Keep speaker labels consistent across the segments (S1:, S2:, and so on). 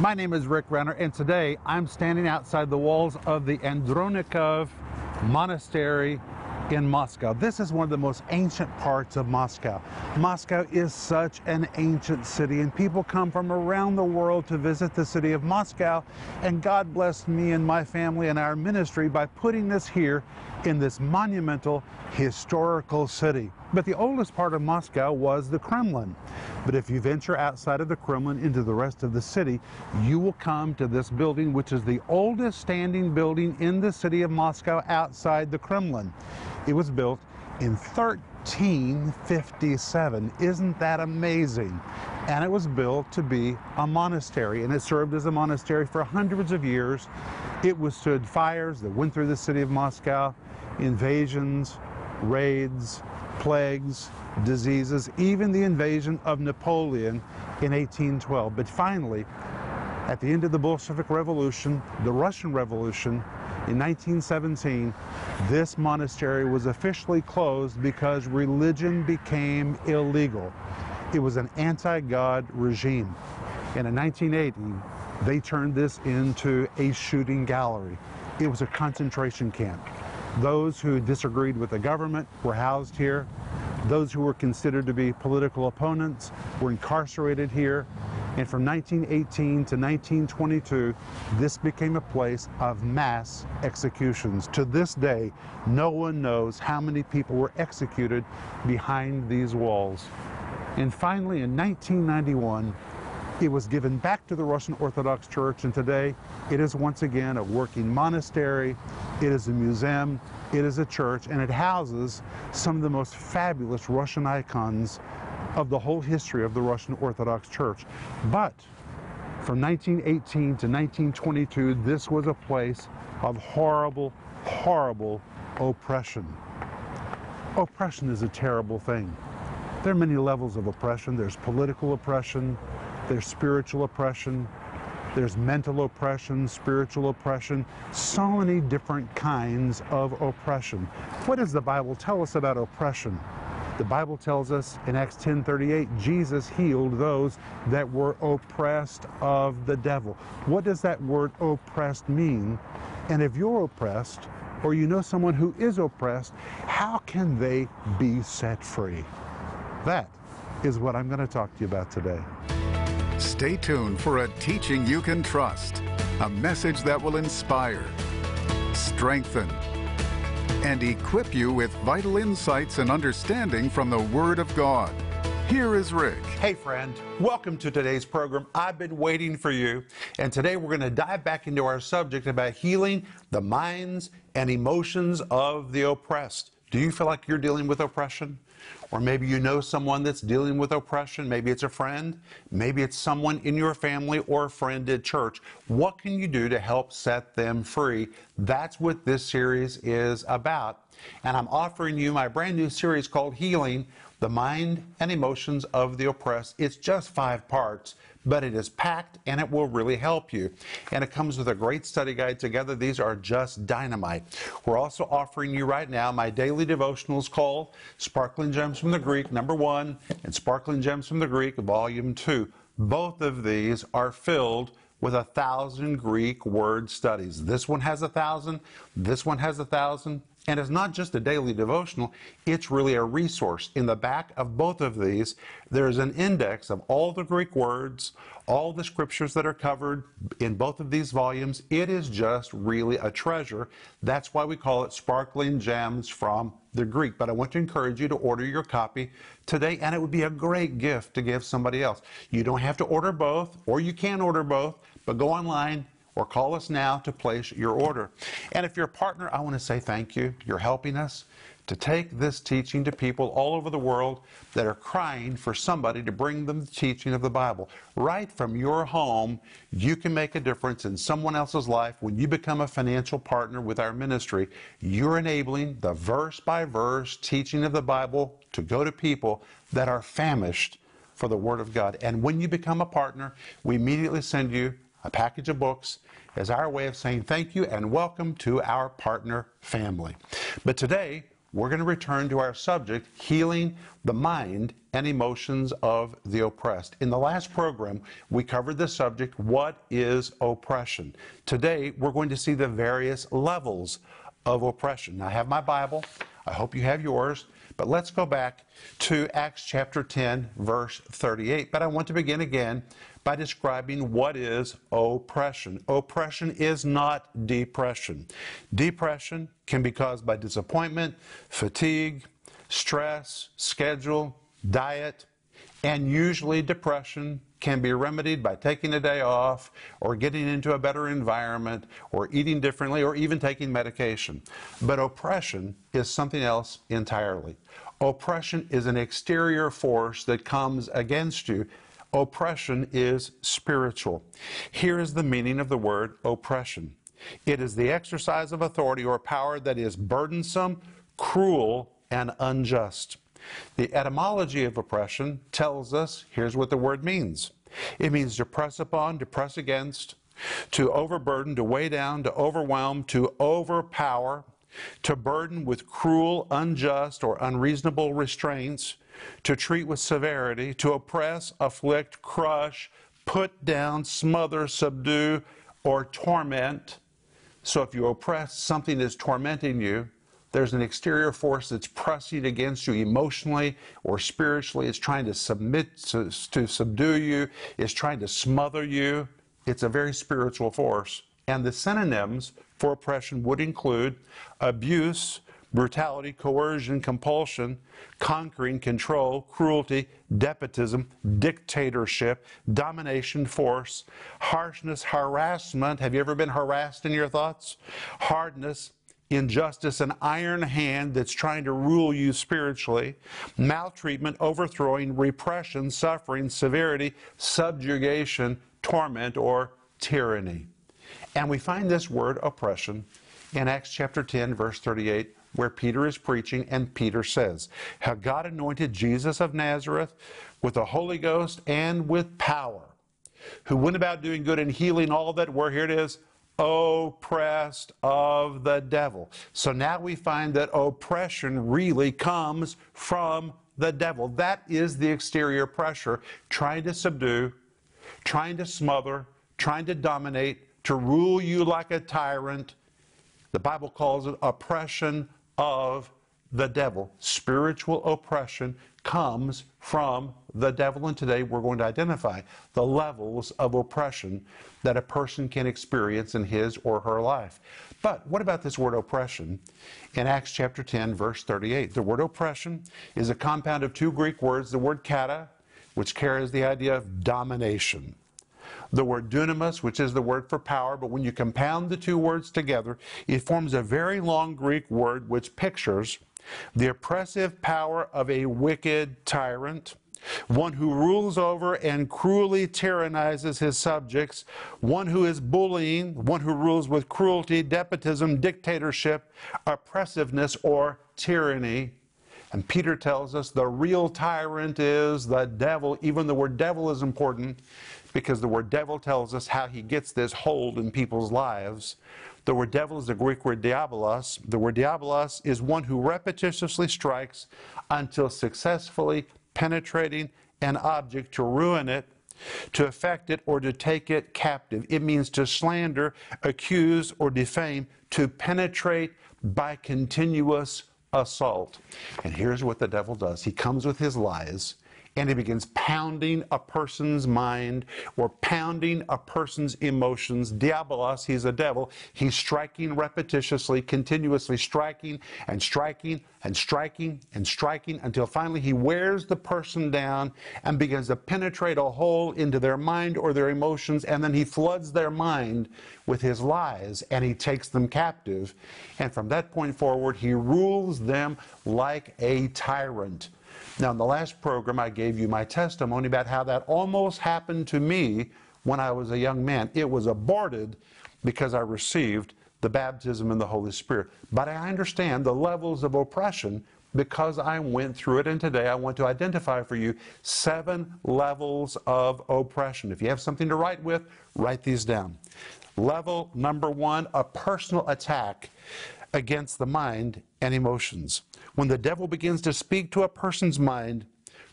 S1: My name is Rick Renner, and today I'm standing outside the walls of the Andronikov Monastery in Moscow. This is one of the most ancient parts of Moscow. Moscow is such an ancient city, and people come from around the world to visit the city of Moscow. And God blessed me and my family and our ministry by putting this here in this monumental historical city. But the oldest part of Moscow was the Kremlin. But if you venture outside of the Kremlin into the rest of the city, you will come to this building, which is the oldest standing building in the city of Moscow outside the Kremlin. It was built in 1357. Isn't that amazing? And it was built to be a monastery, and it served as a monastery for hundreds of years. It withstood fires that went through the city of Moscow, invasions, raids, plagues, diseases, even the invasion of Napoleon in 1812. But finally, at the end of the Bolshevik Revolution, the Russian Revolution, in 1917, this monastery was officially closed because religion became illegal. It was an anti-God regime. And in 1980, they turned this into a shooting gallery. It was a concentration camp. Those who disagreed with the government were housed here. Those who were considered to be political opponents were incarcerated here. And from 1918 to 1922, this became a place of mass executions. To this day, no one knows how many people were executed behind these walls. And finally, in 1991, it was given back to the Russian Orthodox Church, and today it is once again a working monastery, it is a museum, it is a church, and it houses some of the most fabulous Russian icons of the whole history of the Russian Orthodox Church. But from 1918 to 1922, this was a place of horrible, horrible oppression. Oppression is a terrible thing. There are many levels of oppression. There's political oppression, there's spiritual oppression, there's mental oppression, spiritual oppression, so many different kinds of oppression. What does the Bible tell us about oppression? The Bible tells us in Acts 10:38 Jesus healed those that were oppressed of the devil. What does that word oppressed mean? And if you're oppressed or you know someone who is oppressed, how can they be set free? That is what I'm going to talk to you about today.
S2: Stay tuned for a teaching you can trust, a message that will inspire, strengthen, and equip you with vital insights and understanding from the Word of God. Here is Rick.
S1: Hey, friend. Welcome to today's program. I've been waiting for you. And today we're going to dive back into our subject about healing the minds and emotions of the oppressed. Do you feel like you're dealing with oppression? Or maybe you know someone that's dealing with oppression. Maybe it's a friend. Maybe it's someone in your family or a friend at church. What can you do to help set them free? That's what this series is about. And I'm offering you my brand new series called Healing the Mind and Emotions of the Oppressed. It's just five parts but it is packed and it will really help you. And it comes with a great study guide together. These are just dynamite. We're also offering you right now my daily devotionals called Sparkling Gems from the Greek, number one, and Sparkling Gems from the Greek, volume two. Both of these are filled with a thousand Greek word studies. This one has a thousand, this one has a thousand, and it's not just a daily devotional, it's really a resource. In the back of both of these, there's an index of all the Greek words, all the scriptures that are covered in both of these volumes. It is just really a treasure. That's why we call it Sparkling Gems from the Greek. But I want to encourage you to order your copy today, and it would be a great gift to give somebody else. You don't have to order both, or you can order both, but go online or call us now to place your order. And if you're a partner, I want to say thank you. You're helping us to take this teaching to people all over the world that are crying for somebody to bring them the teaching of the Bible. Right from your home, you can make a difference in someone else's life. When you become a financial partner with our ministry, you're enabling the verse by verse teaching of the Bible to go to people that are famished for the Word of God. And when you become a partner, we immediately send you a package of books as our way of saying thank you and welcome to our partner family. But today, we're going to return to our subject, healing the mind and emotions of the oppressed. In the last program, we covered the subject, what is oppression? Today, we're going to see the various levels of oppression. Now, I have my Bible. I hope you have yours. But let's go back to Acts chapter 10, verse 38. But I want to begin again by describing what is oppression. Oppression is not depression. Depression can be caused by disappointment, fatigue, stress, schedule, diet, and usually depression can be remedied by taking a day off or getting into a better environment or eating differently or even taking medication. But oppression is something else entirely. Oppression is an exterior force that comes against you. Oppression is spiritual. Here is the meaning of the word oppression it is the exercise of authority or power that is burdensome, cruel, and unjust. The etymology of oppression tells us here's what the word means it means to press upon, to press against, to overburden, to weigh down, to overwhelm, to overpower, to burden with cruel, unjust, or unreasonable restraints, to treat with severity, to oppress, afflict, crush, put down, smother, subdue, or torment. So if you oppress, something is tormenting you. There's an exterior force that's pressing against you emotionally or spiritually. It's trying to submit, to, to subdue you. It's trying to smother you. It's a very spiritual force. And the synonyms for oppression would include abuse, brutality, coercion, compulsion, conquering, control, cruelty, despotism, dictatorship, domination, force, harshness, harassment. Have you ever been harassed in your thoughts? Hardness, injustice, an iron hand that's trying to rule you spiritually, maltreatment, overthrowing, repression, suffering, severity, subjugation, torment, or tyranny. And we find this word oppression in Acts chapter 10, verse 38, where Peter is preaching, and Peter says, How God anointed Jesus of Nazareth with the Holy Ghost and with power, who went about doing good and healing all that were, here it is, oppressed of the devil. So now we find that oppression really comes from the devil. That is the exterior pressure trying to subdue, trying to smother, trying to dominate, to rule you like a tyrant. The Bible calls it oppression of the devil. Spiritual oppression comes from the devil. And today we're going to identify the levels of oppression that a person can experience in his or her life. But what about this word oppression? In Acts chapter 10, verse 38, the word oppression is a compound of two Greek words, the word kata, which carries the idea of domination the word dunamis, which is the word for power, but when you compound the two words together, it forms a very long Greek word which pictures the oppressive power of a wicked tyrant, one who rules over and cruelly tyrannizes his subjects, one who is bullying, one who rules with cruelty, despotism, dictatorship, oppressiveness, or tyranny. And Peter tells us the real tyrant is the devil. Even the word devil is important because the word devil tells us how he gets this hold in people's lives. The word devil is the Greek word diabolos. The word diabolos is one who repetitiously strikes until successfully penetrating an object to ruin it, to affect it, or to take it captive. It means to slander, accuse, or defame, to penetrate by continuous assault. And here's what the devil does he comes with his lies and he begins pounding a person's mind or pounding a person's emotions. Diabolos, he's a devil. He's striking repetitiously, continuously striking and striking and striking and striking until finally he wears the person down and begins to penetrate a hole into their mind or their emotions, and then he floods their mind with his lies and he takes them captive. And from that point forward, he rules them like a tyrant. Now, in the last program, I gave you my testimony about how that almost happened to me when I was a young man. It was aborted because I received the baptism in the Holy Spirit. But I understand the levels of oppression because I went through it. And today I want to identify for you seven levels of oppression. If you have something to write with, write these down. Level number one a personal attack against the mind and emotions. When the devil begins to speak to a person's mind,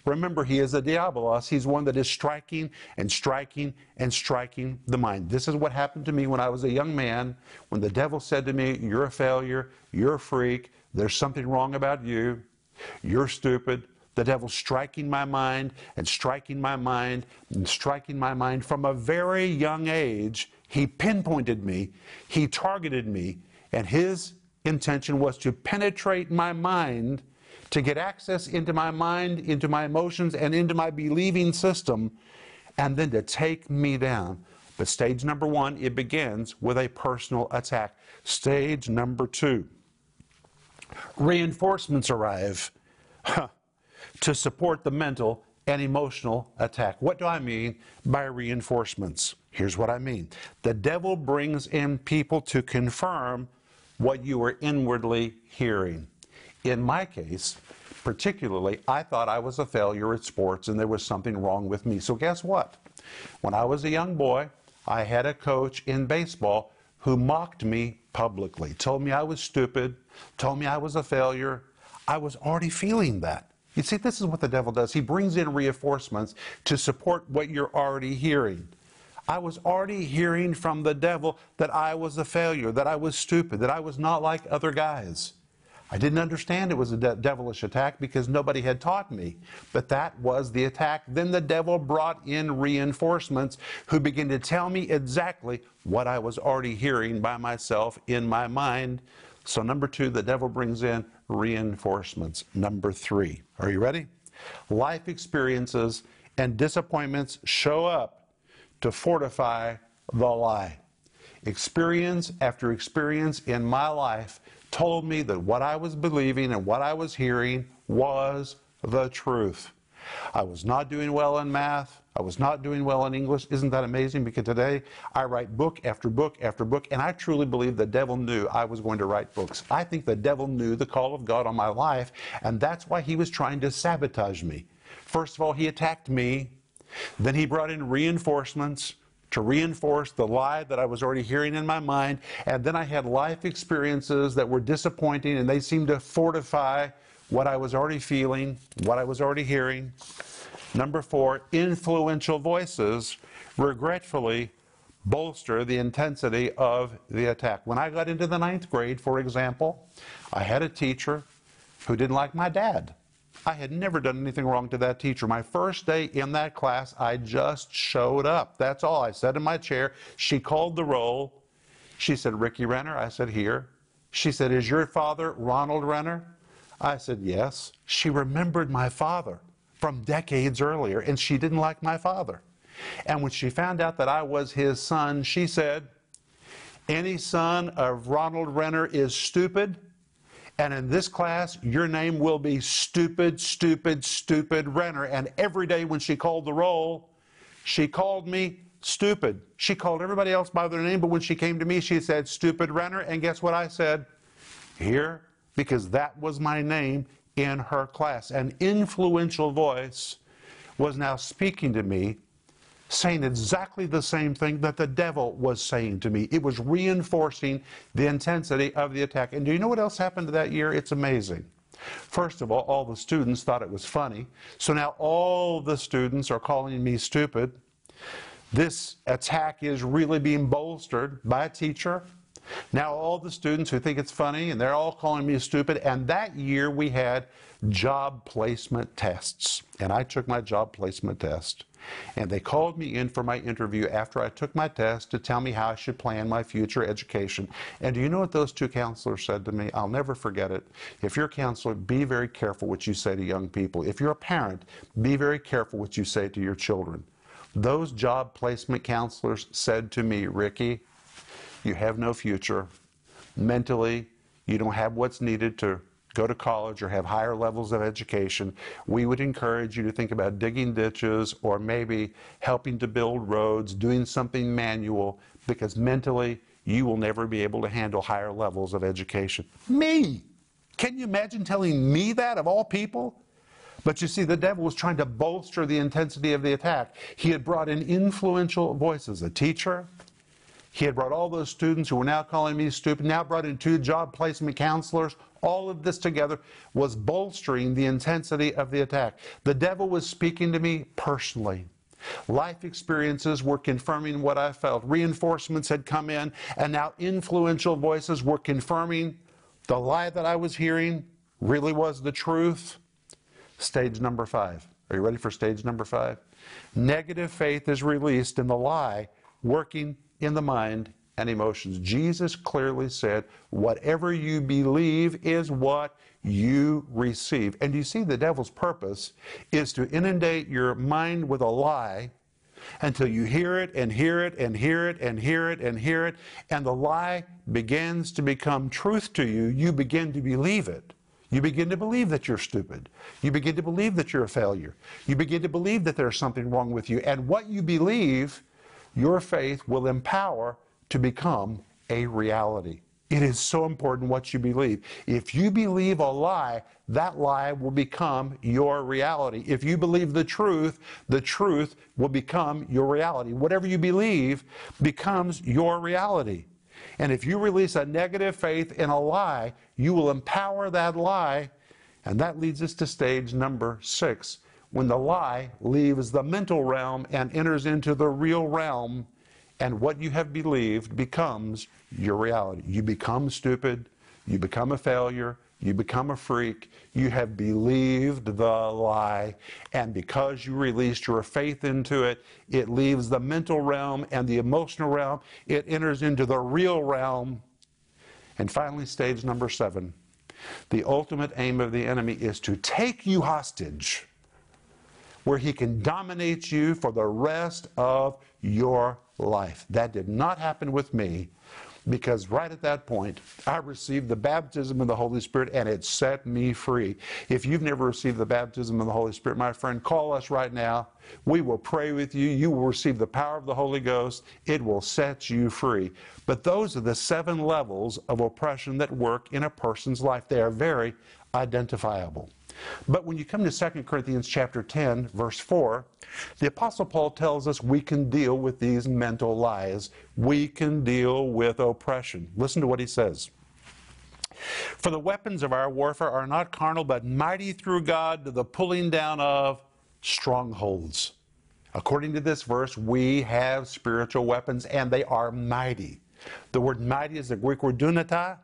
S1: remember he is a diabolos. He's one that is striking and striking and striking the mind. This is what happened to me when I was a young man. When the devil said to me, You're a failure, you're a freak, there's something wrong about you, you're stupid. The devil striking my mind and striking my mind and striking my mind from a very young age. He pinpointed me, he targeted me, and his intention was to penetrate my mind, to get access into my mind, into my emotions, and into my believing system, and then to take me down. But stage number one, it begins with a personal attack. Stage number two, reinforcements arrive to support the mental and emotional attack. What do I mean by reinforcements? Here's what I mean the devil brings in people to confirm what you were inwardly hearing. In my case, particularly, I thought I was a failure at sports and there was something wrong with me. So, guess what? When I was a young boy, I had a coach in baseball who mocked me publicly, told me I was stupid, told me I was a failure. I was already feeling that. You see, this is what the devil does. He brings in reinforcements to support what you're already hearing. I was already hearing from the devil that I was a failure, that I was stupid, that I was not like other guys. I didn't understand it was a de- devilish attack because nobody had taught me. But that was the attack. Then the devil brought in reinforcements who began to tell me exactly what I was already hearing by myself in my mind. So, number two, the devil brings in reinforcements. Number three, are you ready? Life experiences and disappointments show up to fortify the lie. Experience after experience in my life told me that what I was believing and what I was hearing was the truth. I was not doing well in math. I was not doing well in English. Isn't that amazing? Because today I write book after book after book, and I truly believe the devil knew I was going to write books. I think the devil knew the call of God on my life, and that's why he was trying to sabotage me. First of all, he attacked me then he brought in reinforcements to reinforce the lie that I was already hearing in my mind. And then I had life experiences that were disappointing and they seemed to fortify what I was already feeling, what I was already hearing. Number four, influential voices regretfully bolster the intensity of the attack. When I got into the ninth grade, for example, I had a teacher who didn't like my dad. I had never done anything wrong to that teacher. My first day in that class, I just showed up. That's all. I sat in my chair. She called the roll. She said, Ricky Renner. I said, Here. She said, Is your father Ronald Renner? I said, Yes. She remembered my father from decades earlier, and she didn't like my father. And when she found out that I was his son, she said, Any son of Ronald Renner is stupid and in this class, your name will be stupid, stupid, stupid Renner. And every day when she called the roll, she called me stupid. She called everybody else by their name, but when she came to me, she said, stupid Renner. And guess what I said? Here, because that was my name in her class. An influential voice was now speaking to me saying exactly the same thing that the devil was saying to me. It was reinforcing the intensity of the attack. And do you know what else happened that year? It's amazing. First of all, all the students thought it was funny. So now all the students are calling me stupid. This attack is really being bolstered by a teacher. Now all the students who think it's funny and they're all calling me stupid. And that year we had job placement tests. And I took my job placement test. And they called me in for my interview after I took my test to tell me how I should plan my future education. And do you know what those two counselors said to me? I'll never forget it. If you're a counselor, be very careful what you say to young people. If you're a parent, be very careful what you say to your children. Those job placement counselors said to me, Ricky, you have no future. Mentally, you don't have what's needed to go to college or have higher levels of education, we would encourage you to think about digging ditches or maybe helping to build roads, doing something manual, because mentally you will never be able to handle higher levels of education. Me! Can you imagine telling me that of all people? But you see, the devil was trying to bolster the intensity of the attack. He had brought in influential voices, a teacher, He had brought all those students who were now calling me stupid, now brought in two job placement counselors. All of this together was bolstering the intensity of the attack. The devil was speaking to me personally. Life experiences were confirming what I felt. Reinforcements had come in, and now influential voices were confirming the lie that I was hearing really was the truth. Stage number five. Are you ready for stage number five? Negative faith is released in the lie working in the mind and emotions. Jesus clearly said, Whatever you believe is what you receive. And you see, the devil's purpose is to inundate your mind with a lie until you hear it and hear it and hear it and hear it and hear it, and the lie begins to become truth to you. You begin to believe it. You begin to believe that you're stupid. You begin to believe that you're a failure. You begin to believe that there's something wrong with you. And what you believe, your faith will empower to become a reality. It is so important what you believe. If you believe a lie, that lie will become your reality. If you believe the truth, the truth will become your reality. Whatever you believe becomes your reality. And if you release a negative faith in a lie, you will empower that lie. And that leads us to stage number six when the lie leaves the mental realm and enters into the real realm and what you have believed becomes your reality. You become stupid, you become a failure, you become a freak, you have believed the lie, and because you released your faith into it, it leaves the mental realm and the emotional realm, it enters into the real realm. And finally, stage number seven the ultimate aim of the enemy is to take you hostage, where he can dominate you for the rest of your life. That did not happen with me because right at that point, I received the baptism of the Holy Spirit and it set me free. If you've never received the baptism of the Holy Spirit, my friend, call us right now. We will pray with you. You will receive the power of the Holy Ghost. It will set you free. But those are the seven levels of oppression that work in a person's life. They are very identifiable. But when you come to 2 Corinthians chapter 10, verse 4, the Apostle Paul tells us we can deal with these mental lies. We can deal with oppression. Listen to what he says. For the weapons of our warfare are not carnal, but mighty through God to the pulling down of strongholds. According to this verse, we have spiritual weapons and they are mighty. The word mighty is the Greek word dunata,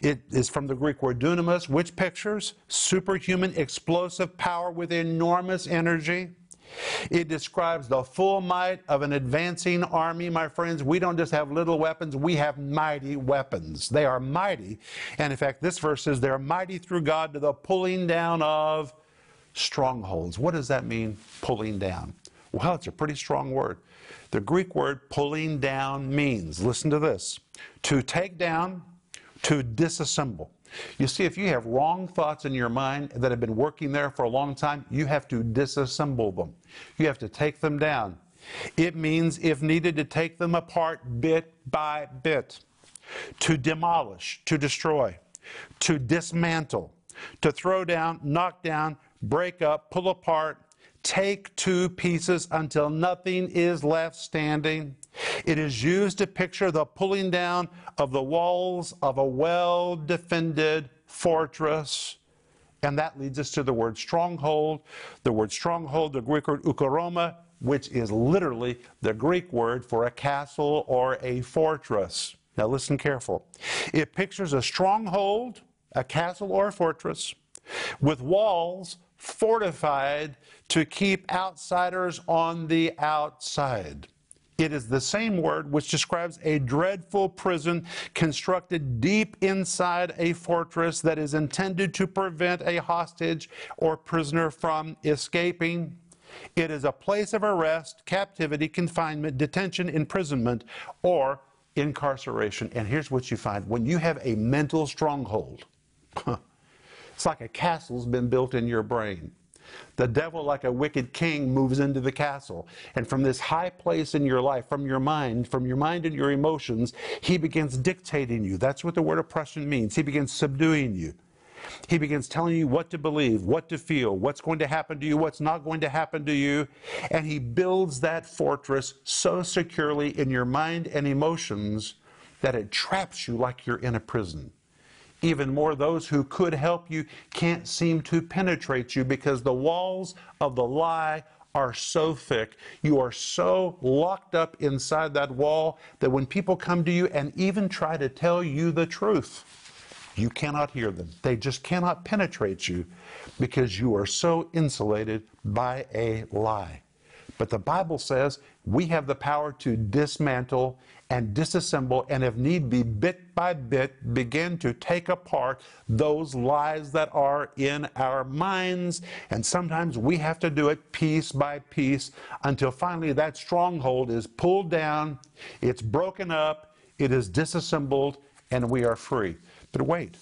S1: it is from the Greek word dunamis, which pictures superhuman explosive power with enormous energy. It describes the full might of an advancing army, my friends. We don't just have little weapons, we have mighty weapons. They are mighty. And in fact, this verse says they're mighty through God to the pulling down of strongholds. What does that mean, pulling down? Well, it's a pretty strong word. The Greek word pulling down means, listen to this, to take down, to disassemble. You see, if you have wrong thoughts in your mind that have been working there for a long time, you have to disassemble them. You have to take them down. It means, if needed, to take them apart bit by bit, to demolish, to destroy, to dismantle, to throw down, knock down, break up, pull apart, take two pieces until nothing is left standing. It is used to picture the pulling down of the walls of a well defended fortress. And that leads us to the word stronghold. The word stronghold, the Greek word ochuroma, which is literally the Greek word for a castle or a fortress. Now listen careful. It pictures a stronghold, a castle or a fortress, with walls fortified to keep outsiders on the outside. It is the same word which describes a dreadful prison constructed deep inside a fortress that is intended to prevent a hostage or prisoner from escaping. It is a place of arrest, captivity, confinement, detention, imprisonment, or incarceration. And here's what you find when you have a mental stronghold, it's like a castle's been built in your brain. The devil, like a wicked king, moves into the castle. And from this high place in your life, from your mind, from your mind and your emotions, he begins dictating you. That's what the word oppression means. He begins subduing you. He begins telling you what to believe, what to feel, what's going to happen to you, what's not going to happen to you. And he builds that fortress so securely in your mind and emotions that it traps you like you're in a prison. Even more, those who could help you can't seem to penetrate you because the walls of the lie are so thick. You are so locked up inside that wall that when people come to you and even try to tell you the truth, you cannot hear them. They just cannot penetrate you because you are so insulated by a lie. But the Bible says we have the power to dismantle and disassemble, and if need be, bit by bit, begin to take apart those lies that are in our minds. And sometimes we have to do it piece by piece until finally that stronghold is pulled down, it's broken up, it is disassembled, and we are free. But wait,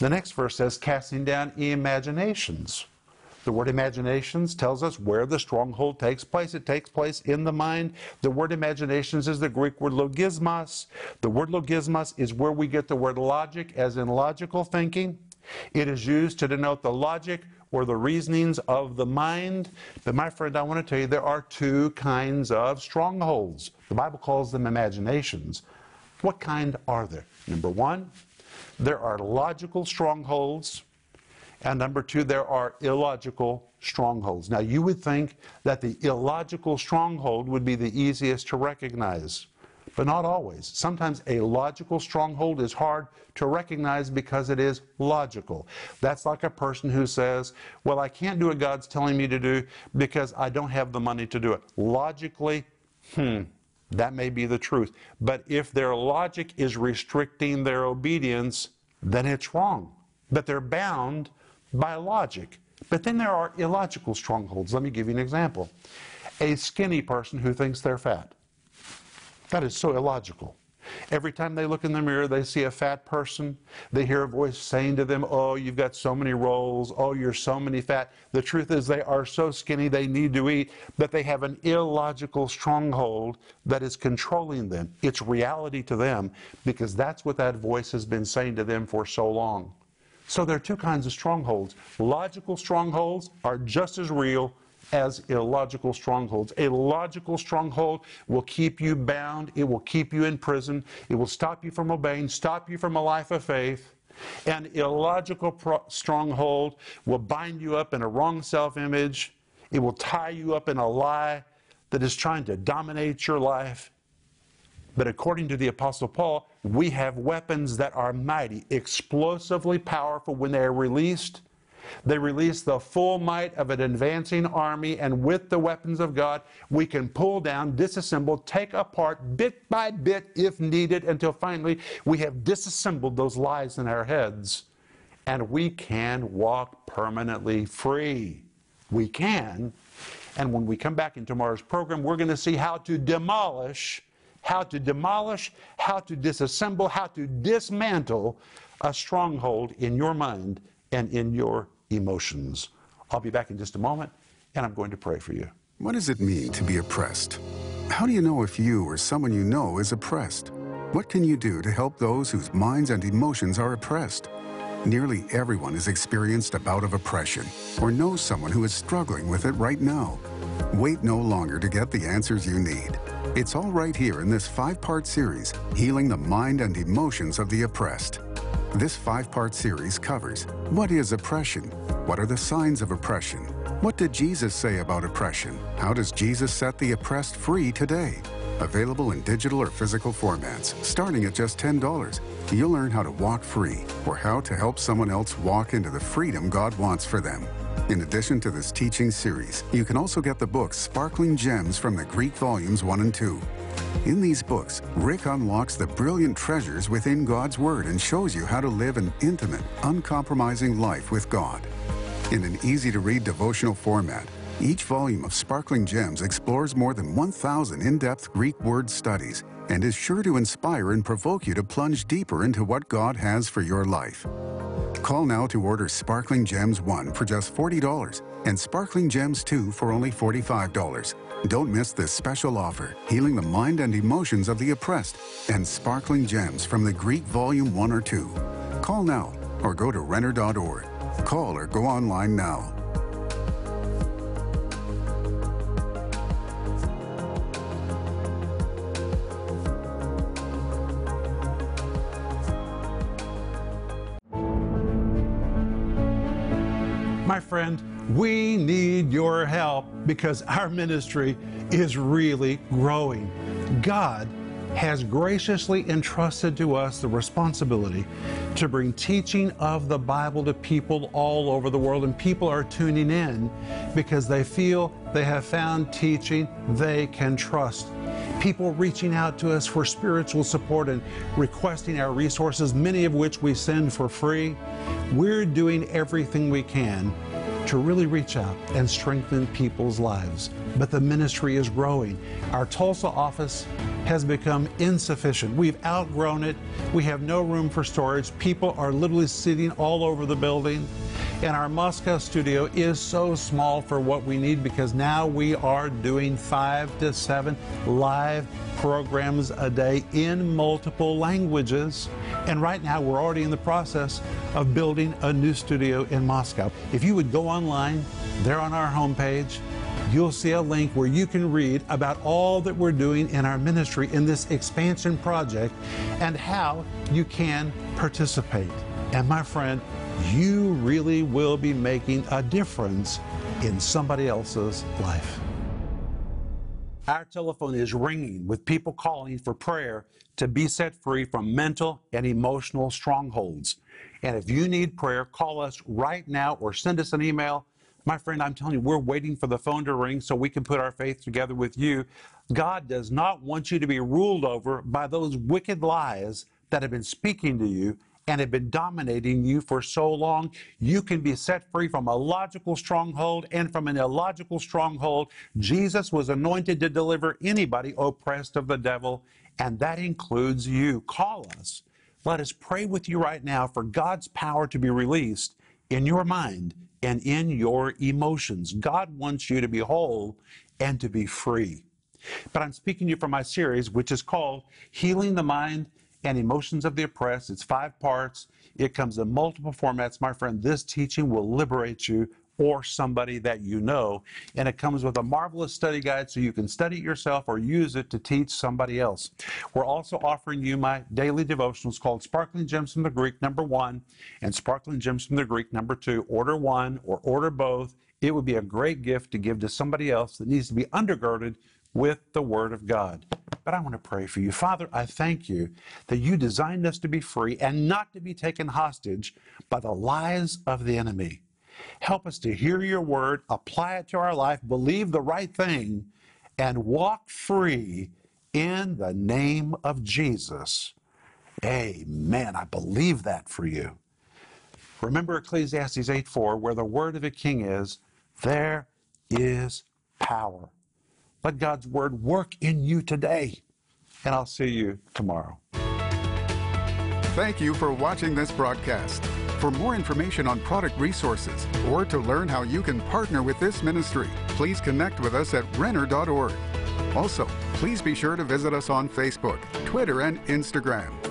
S1: the next verse says, casting down imaginations. The word imaginations tells us where the stronghold takes place. It takes place in the mind. The word imaginations is the Greek word logismos. The word logismos is where we get the word logic, as in logical thinking. It is used to denote the logic or the reasonings of the mind. But my friend, I want to tell you there are two kinds of strongholds. The Bible calls them imaginations. What kind are there? Number one, there are logical strongholds and number two, there are illogical strongholds. Now, you would think that the illogical stronghold would be the easiest to recognize, but not always. Sometimes a logical stronghold is hard to recognize because it is logical. That's like a person who says, Well, I can't do what God's telling me to do because I don't have the money to do it. Logically, hmm, that may be the truth. But if their logic is restricting their obedience, then it's wrong. But they're bound by logic. But then there are illogical strongholds. Let me give you an example. A skinny person who thinks they're fat. That is so illogical. Every time they look in the mirror, they see a fat person. They hear a voice saying to them, Oh, you've got so many rolls. Oh, you're so many fat. The truth is, they are so skinny, they need to eat, but they have an illogical stronghold that is controlling them. It's reality to them because that's what that voice has been saying to them for so long. So there are two kinds of strongholds. Logical strongholds are just as real as illogical strongholds. A logical stronghold will keep you bound, it will keep you in prison, it will stop you from obeying, stop you from a life of faith. An illogical pro- stronghold will bind you up in a wrong self image, it will tie you up in a lie that is trying to dominate your life. But according to the Apostle Paul, we have weapons that are mighty, explosively powerful when they are released. They release the full might of an advancing army, and with the weapons of God, we can pull down, disassemble, take apart bit by bit if needed, until finally we have disassembled those lies in our heads, and we can walk permanently free. We can. And when we come back in tomorrow's program, we're going to see how to demolish how to demolish, how to disassemble, how to dismantle a stronghold in your mind and in your emotions. I'll be back in just a moment, and I'm going to pray for you.
S2: What does it mean to be oppressed? How do you know if you or someone you know is oppressed? What can you do to help those whose minds and emotions are oppressed? Nearly everyone has experienced a bout of oppression or knows someone who is struggling with it right now. Wait no longer to get the answers you need. It's all right here in this five-part series, Healing the Mind and Emotions of the Oppressed. This five-part series covers what is oppression? What are the signs of oppression? What did Jesus say about oppression? How does Jesus set the oppressed free today? Available in digital or physical formats, starting at just $10. You'll learn how to walk free or how to help someone else walk into the freedom God wants for them. In addition to this teaching series, you can also get the books Sparkling Gems from the Greek Volumes 1 and 2. In these books, Rick unlocks the brilliant treasures within God's Word and shows you how to live an intimate, uncompromising life with God. In an easy-to-read devotional format, each volume of Sparkling Gems explores more than 1,000 in-depth Greek word studies and is sure to inspire and provoke you to plunge deeper into what God has for your life. Call now to order Sparkling Gems 1 for just $40 and Sparkling Gems 2 for only $45. Don't miss this special offer, Healing the Mind and Emotions of the Oppressed and Sparkling Gems from the Greek Volume 1 or 2. Call now or go to Renner.org. Call or go online now.
S1: We need your help because our ministry is really growing. God has graciously entrusted to us the responsibility to bring teaching of the Bible to people all over the world, and people are tuning in because they feel they have found teaching they can trust. People reaching out to us for spiritual support and requesting our resources, many of which we send for free. We're doing everything we can to really reach out and strengthen people's lives. But the ministry is growing. Our Tulsa office has become insufficient. We've outgrown it. We have no room for storage. People are literally sitting all over the building. And our Moscow studio is so small for what we need because now we are doing five to seven live programs a day in multiple languages. And right now, we're already in the process of building a new studio in Moscow. If you would go online, there on our homepage, you'll see a link where you can read about all that we're doing in our ministry in this expansion project and how you can participate. And my friend, you really will be making a difference in somebody else's life. Our telephone is ringing with people calling for prayer to be set free from mental and emotional strongholds. And if you need prayer, call us right now or send us an email. My friend, I'm telling you, we're waiting for the phone to ring so we can put our faith together with you. God does not want you to be ruled over by those wicked lies that have been speaking to you and have been dominating you for so long, you can be set free from a logical stronghold and from an illogical stronghold. Jesus was anointed to deliver anybody oppressed of the devil, and that includes you. Call us. Let us pray with you right now for God's power to be released in your mind and in your emotions. God wants you to be whole and to be free. But I'm speaking to you from my series, which is called Healing the Mind and Emotions of the Oppressed. It's five parts. It comes in multiple formats. My friend, this teaching will liberate you or somebody that you know. And it comes with a marvelous study guide so you can study it yourself or use it to teach somebody else. We're also offering you my daily devotionals called Sparkling Gems from the Greek, number one, and Sparkling Gems from the Greek, number two. Order one or order both. It would be a great gift to give to somebody else that needs to be undergirded with the Word of God. But I want to pray for you. Father, I thank you that you designed us to be free and not to be taken hostage by the lies of the enemy. Help us to hear your word, apply it to our life, believe the right thing, and walk free in the name of Jesus. Amen. I believe that for you. Remember Ecclesiastes 8 4, where the word of a king is, there is power. Let God's word work in you today. And I'll see you tomorrow.
S2: Thank you for watching this broadcast. For more information on product resources or to learn how you can partner with this ministry, please connect with us at Renner.org. Also, please be sure to visit us on Facebook, Twitter, and Instagram.